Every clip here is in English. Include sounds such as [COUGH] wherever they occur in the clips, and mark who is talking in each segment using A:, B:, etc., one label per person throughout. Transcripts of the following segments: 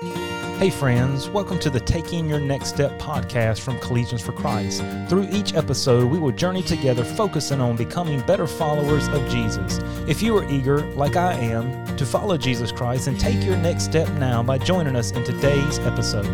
A: Hey, friends, welcome to the Taking Your Next Step podcast from Collegians for Christ. Through each episode, we will journey together focusing on becoming better followers of Jesus. If you are eager, like I am, to follow Jesus Christ, and take your next step now by joining us in today's episode.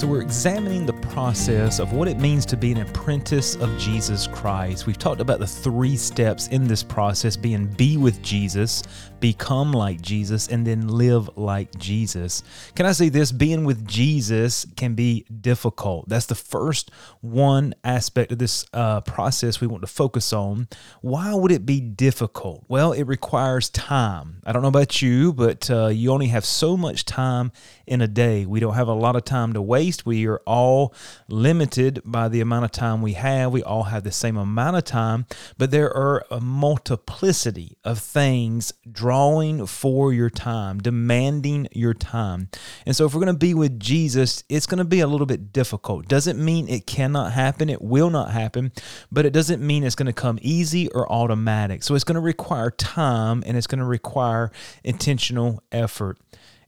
A: So, we're examining the process of what it means to be an apprentice of Jesus Christ. We've talked about the three steps in this process being be with Jesus, become like Jesus, and then live like Jesus. Can I say this? Being with Jesus can be difficult. That's the first one aspect of this uh, process we want to focus on. Why would it be difficult? Well, it requires time. I don't know about you, but uh, you only have so much time in a day. We don't have a lot of time to waste. We are all limited by the amount of time we have. We all have the same amount of time, but there are a multiplicity of things drawing for your time, demanding your time. And so, if we're going to be with Jesus, it's going to be a little bit difficult. Doesn't mean it cannot happen, it will not happen, but it doesn't mean it's going to come easy or automatic. So, it's going to require time and it's going to require intentional effort.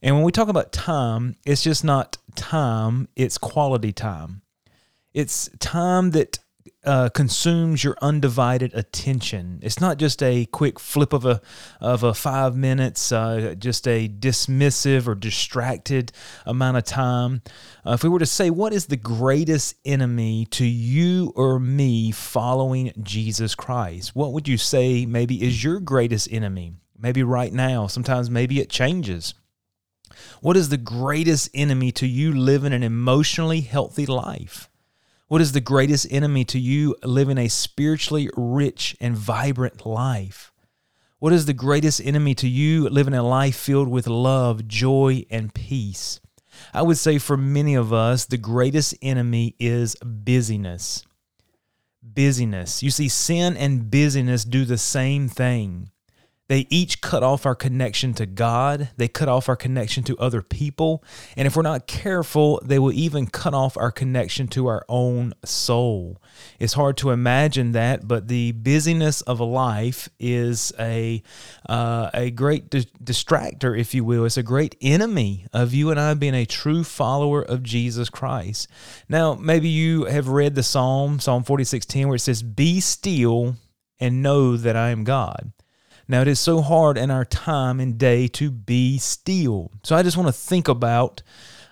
A: And when we talk about time, it's just not time, it's quality time. It's time that uh, consumes your undivided attention. It's not just a quick flip of a of a five minutes, uh, just a dismissive or distracted amount of time. Uh, if we were to say, what is the greatest enemy to you or me following Jesus Christ? What would you say maybe is your greatest enemy? Maybe right now. Sometimes maybe it changes. What is the greatest enemy to you living an emotionally healthy life? What is the greatest enemy to you living a spiritually rich and vibrant life? What is the greatest enemy to you living a life filled with love, joy, and peace? I would say for many of us, the greatest enemy is busyness. Busyness. You see, sin and busyness do the same thing. They each cut off our connection to God. They cut off our connection to other people. And if we're not careful, they will even cut off our connection to our own soul. It's hard to imagine that, but the busyness of a life is a, uh, a great di- distractor, if you will. It's a great enemy of you and I being a true follower of Jesus Christ. Now, maybe you have read the Psalm, Psalm 46:10, where it says, Be still and know that I am God. Now, it is so hard in our time and day to be still. So, I just want to think about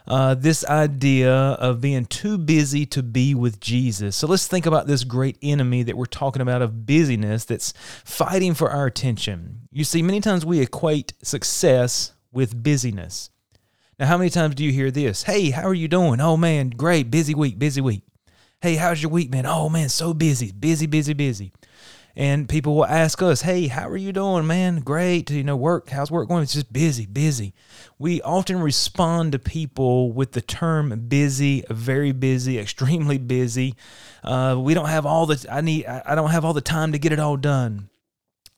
A: uh, this idea of being too busy to be with Jesus. So, let's think about this great enemy that we're talking about of busyness that's fighting for our attention. You see, many times we equate success with busyness. Now, how many times do you hear this? Hey, how are you doing? Oh, man, great, busy week, busy week. Hey, how's your week, man? Oh, man, so busy, busy, busy, busy and people will ask us, "Hey, how are you doing, man? Great. You know, work. How's work going? It's just busy, busy." We often respond to people with the term "busy," very busy, [LAUGHS] extremely busy. Uh, we don't have all the. I need. I don't have all the time to get it all done.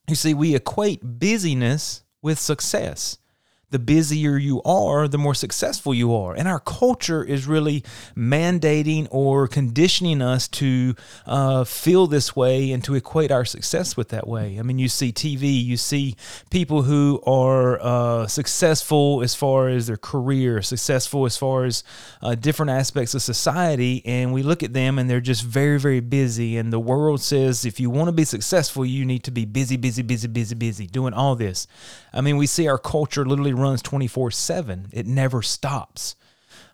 A: You see, we equate busyness with success the busier you are, the more successful you are. And our culture is really mandating or conditioning us to uh, feel this way and to equate our success with that way. I mean, you see TV, you see people who are uh, successful as far as their career, successful as far as uh, different aspects of society, and we look at them and they're just very, very busy. And the world says if you want to be successful, you need to be busy, busy, busy, busy, busy, doing all this. I mean, we see our culture literally runs 24 7, it never stops.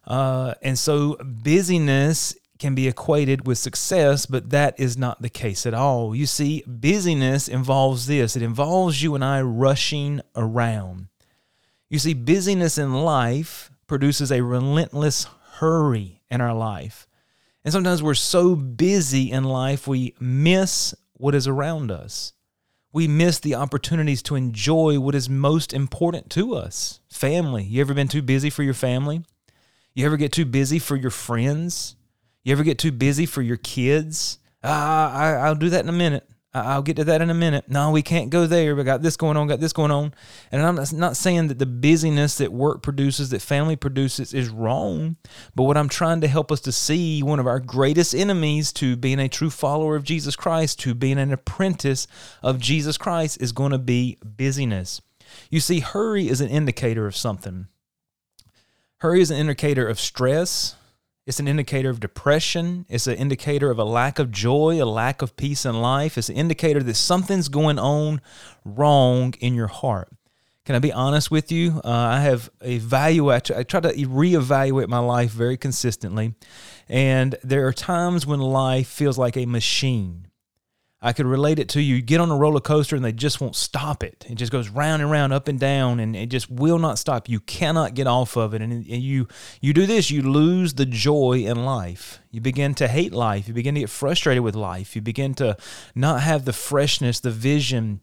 A: Uh, and so busyness can be equated with success, but that is not the case at all. You see, busyness involves this it involves you and I rushing around. You see, busyness in life produces a relentless hurry in our life. And sometimes we're so busy in life, we miss what is around us we miss the opportunities to enjoy what is most important to us family. You ever been too busy for your family? You ever get too busy for your friends? You ever get too busy for your kids? Ah, I, I'll do that in a minute. I'll get to that in a minute. No, we can't go there. We got this going on, got this going on. And I'm not saying that the busyness that work produces, that family produces, is wrong. But what I'm trying to help us to see, one of our greatest enemies to being a true follower of Jesus Christ, to being an apprentice of Jesus Christ, is going to be busyness. You see, hurry is an indicator of something. Hurry is an indicator of stress. It's an indicator of depression. It's an indicator of a lack of joy, a lack of peace in life. It's an indicator that something's going on wrong in your heart. Can I be honest with you? Uh, I have evaluated, I try to reevaluate my life very consistently. And there are times when life feels like a machine. I could relate it to you. You get on a roller coaster and they just won't stop it. It just goes round and round, up and down, and it just will not stop. You cannot get off of it. And you you do this, you lose the joy in life. You begin to hate life. You begin to get frustrated with life. You begin to not have the freshness, the vision.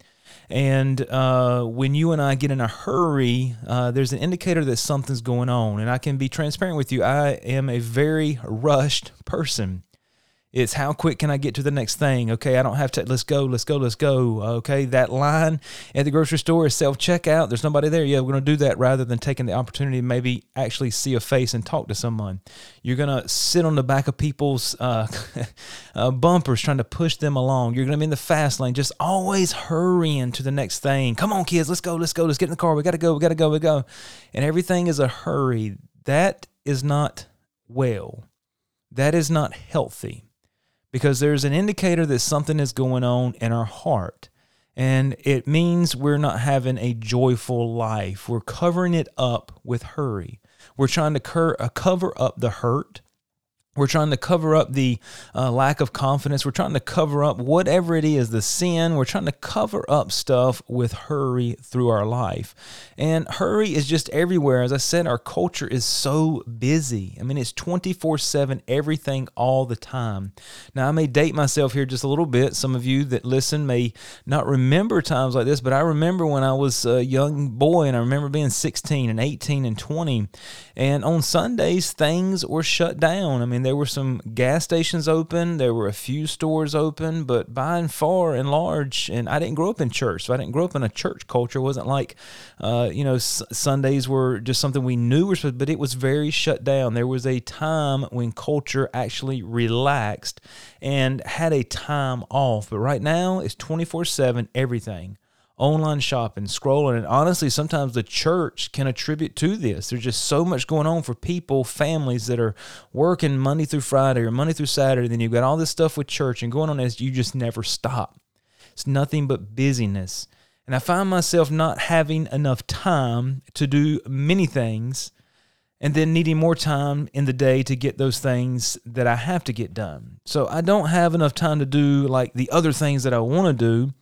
A: And uh, when you and I get in a hurry, uh, there's an indicator that something's going on. And I can be transparent with you. I am a very rushed person. It's how quick can I get to the next thing? Okay, I don't have to. Let's go, let's go, let's go. Okay, that line at the grocery store is self checkout. There's nobody there. Yeah, we're going to do that rather than taking the opportunity to maybe actually see a face and talk to someone. You're going to sit on the back of people's uh, [LAUGHS] uh, bumpers trying to push them along. You're going to be in the fast lane, just always hurrying to the next thing. Come on, kids, let's go, let's go, let's get in the car. We got to go, we got to go, we go. And everything is a hurry. That is not well. That is not healthy because there's an indicator that something is going on in our heart. And it means we're not having a joyful life. We're covering it up with hurry. We're trying to uh, cover up the hurt. We're trying to cover up the uh, lack of confidence. We're trying to cover up whatever it is, the sin. We're trying to cover up stuff with hurry through our life. And hurry is just everywhere. As I said, our culture is so busy. I mean, it's 24 7, everything all the time. Now, I may date myself here just a little bit. Some of you that listen may not remember times like this, but I remember when I was a young boy and I remember being 16 and 18 and 20. And on Sundays, things were shut down. I mean, there were some gas stations open, there were a few stores open, but by and far and large, and I didn't grow up in church, so I didn't grow up in a church culture. It wasn't like, uh, you know, S- Sundays were just something we knew were, supposed, but it was very shut down. There was a time when culture actually relaxed and had a time off, but right now it's 24 7 everything online shopping, scrolling. And honestly, sometimes the church can attribute to this. There's just so much going on for people, families that are working Monday through Friday or Monday through Saturday. Then you've got all this stuff with church and going on as you just never stop. It's nothing but busyness. And I find myself not having enough time to do many things and then needing more time in the day to get those things that I have to get done. So I don't have enough time to do like the other things that I want to do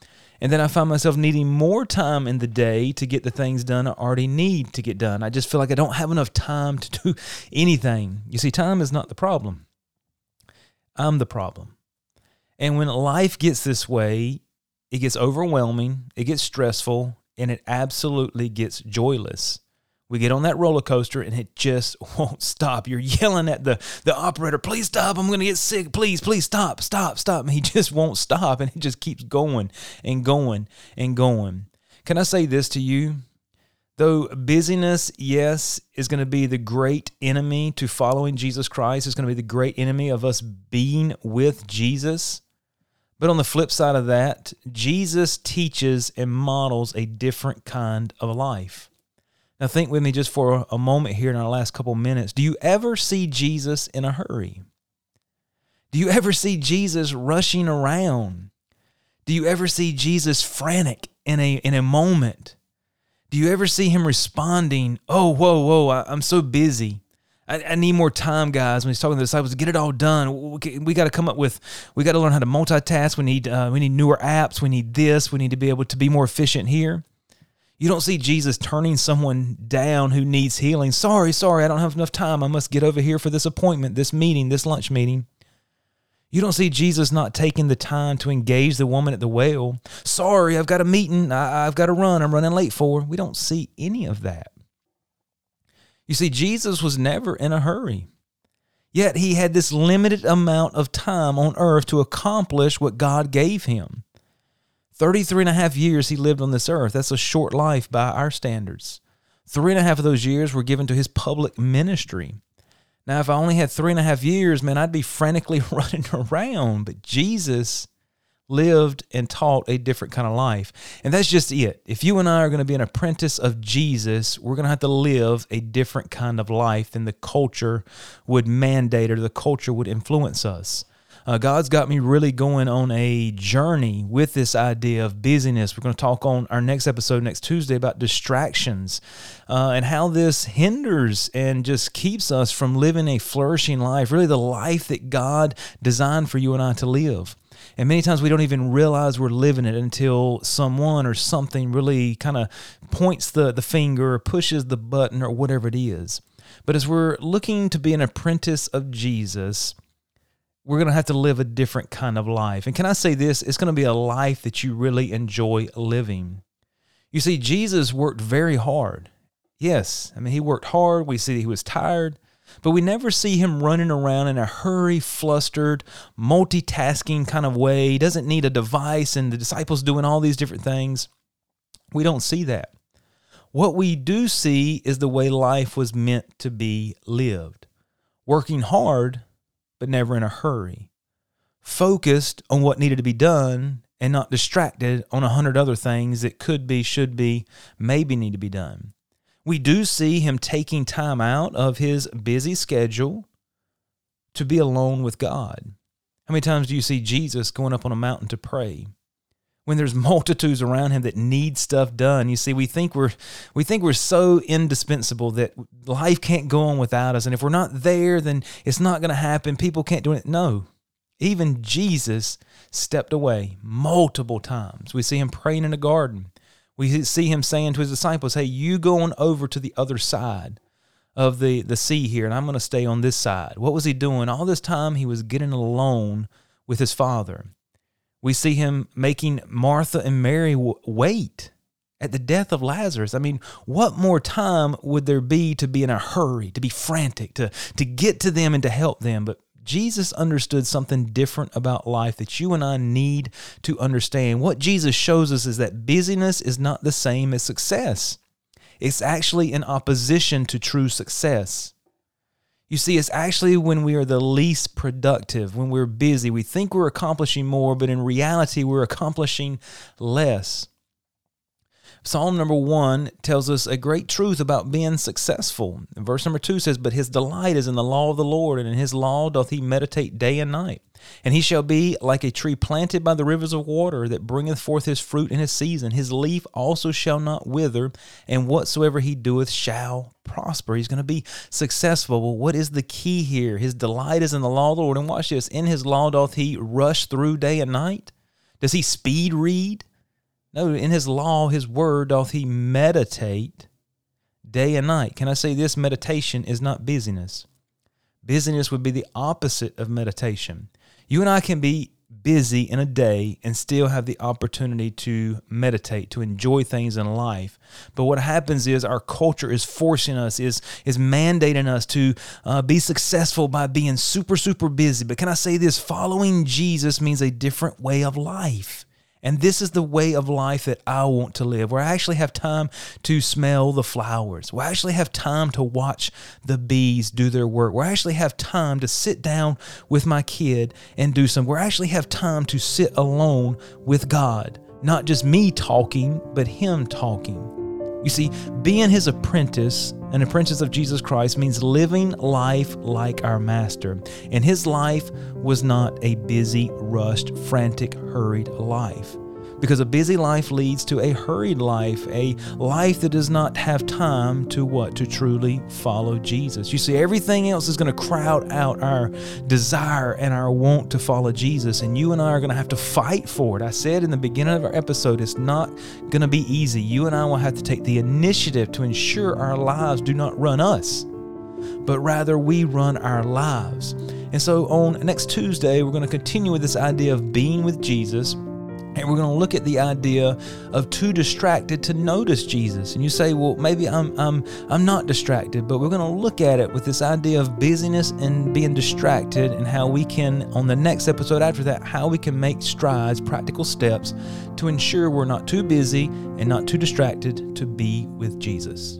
A: and then I find myself needing more time in the day to get the things done I already need to get done. I just feel like I don't have enough time to do [LAUGHS] anything. You see, time is not the problem, I'm the problem. And when life gets this way, it gets overwhelming, it gets stressful, and it absolutely gets joyless. We get on that roller coaster and it just [LAUGHS] won't stop. You're yelling at the, the operator, please stop. I'm going to get sick. Please, please stop, stop, stop. And he [LAUGHS] just won't stop. And it just keeps going and going and going. Can I say this to you? Though busyness, yes, is going to be the great enemy to following Jesus Christ, it's going to be the great enemy of us being with Jesus. But on the flip side of that, Jesus teaches and models a different kind of life. Now, think with me just for a moment here in our last couple minutes. Do you ever see Jesus in a hurry? Do you ever see Jesus rushing around? Do you ever see Jesus frantic in a, in a moment? Do you ever see him responding, Oh, whoa, whoa, I, am so busy. I, I, need more time, guys. When he's talking to the disciples, get it all done. We, we got to come up with, we got to learn how to multitask. We need, uh, we need newer apps. We need this. We need to be able to be more efficient here. You don't see Jesus turning someone down who needs healing. Sorry, sorry, I don't have enough time. I must get over here for this appointment, this meeting, this lunch meeting. You don't see Jesus not taking the time to engage the woman at the well. Sorry, I've got a meeting. I, have got to run. I'm running late for. We don't see any of that. You see, Jesus was never in a hurry. Yet he had this limited amount of time on earth to accomplish what God gave him. 33 and a half years he lived on this earth. That's a short life by our standards. Three and a half of those years were given to his public ministry. Now, if I only had three and a half years, man, I'd be frantically [LAUGHS] running around. But Jesus lived and taught a different kind of life. And that's just it. If you and I are going to be an apprentice of Jesus, we're going to have to live a different kind of life than the culture would mandate or the culture would influence us. Uh, God's got me really going on a journey with this idea of busyness. We're going to talk on our next episode next Tuesday about distractions uh, and how this hinders and just keeps us from living a flourishing life, really the life that God designed for you and I to live. And many times we don't even realize we're living it until someone or something really kind of points the, the finger or pushes the button or whatever it is. But as we're looking to be an apprentice of Jesus, we're going to have to live a different kind of life. And can I say this? It's going to be a life that you really enjoy living. You see, Jesus worked very hard. Yes, I mean, he worked hard. We see he was tired. But we never see him running around in a hurry, flustered, multitasking kind of way. He doesn't need a device and the disciples doing all these different things. We don't see that. What we do see is the way life was meant to be lived working hard, but never in a hurry, focused on what needed to be done and not distracted on a hundred other things that could be, should be, maybe need to be done we do see him taking time out of his busy schedule to be alone with God. How many times do you see Jesus going up on a mountain to pray? When there's [LAUGHS] multitudes around him that need stuff done, you see, we think we're we think we're so indispensable that life can't go on without us, and if we're not there, then it's not going to happen. People can't do it. No, even Jesus stepped away multiple times. We see him praying in a garden. We see him saying to his disciples, Hey, you go on over to the other side of the, the sea here, and I'm going to stay on this side. What was he doing? All this time, he was getting alone with his father. We see him making Martha and Mary wait at the death of Lazarus. I mean, what more time would there be to be in a hurry, to be frantic, to, to get to them and to help them? But Jesus understood something different about life that you and I need to understand. What Jesus shows us is that busyness is not the same as success, it's actually in opposition to true success. You see, it's actually when we are the least productive, when we're busy. We think we're accomplishing more, but in reality, we're accomplishing less. Psalm number one tells us a great truth about being successful. verse number two says, But his delight is in the law of the Lord, and in his law doth he meditate day and night. And he shall be like a tree planted by the rivers of water that bringeth forth his fruit in his season. His leaf also shall not wither, and whatsoever he doeth shall prosper. He's going to be successful. Well, what is the key here? His delight is in the law of the Lord. And watch this in his law doth he rush through day and night? Does he speed read? No, in his law, his word doth he meditate day and night. Can I say this? Meditation is not busyness. Busyness would be the opposite of meditation. You and I can be busy in a day and still have the opportunity to meditate, to enjoy things in life. But what happens is our culture is forcing us, is is mandating us to uh, be successful by being super super busy. But can I say this? Following Jesus means a different way of life. And this is the way of life that I want to live, where I actually have time to smell the flowers, where I actually have time to watch the bees do their work, where I actually have time to sit down with my kid and do some, where I actually have time to sit alone with God. Not just me talking, but Him talking. You see, being His apprentice an apprentice of Jesus Christ means living life like our Master. And his life was not a busy, rushed, frantic, hurried life because a busy life leads to a hurried life, a life that does not have time to what? To truly follow Jesus. You see, everything else is going to crowd out our desire and our want to follow Jesus, and you and I are going to have to fight for it. I said in the beginning of our episode, it's not going to be easy. You and I will have to take the initiative to ensure our lives do not run us but rather we run our lives. And so on next Tuesday, we're going to continue with this idea of being with Jesus and we're going to look at the idea of too distracted to notice Jesus. And you say, well, maybe I'm, I'm, I'm not distracted, but we're going to look at it with this idea of busyness and being distracted and how we can, on the next episode after that, how we can make strides, practical steps to ensure we're not too busy and not too distracted to be with Jesus.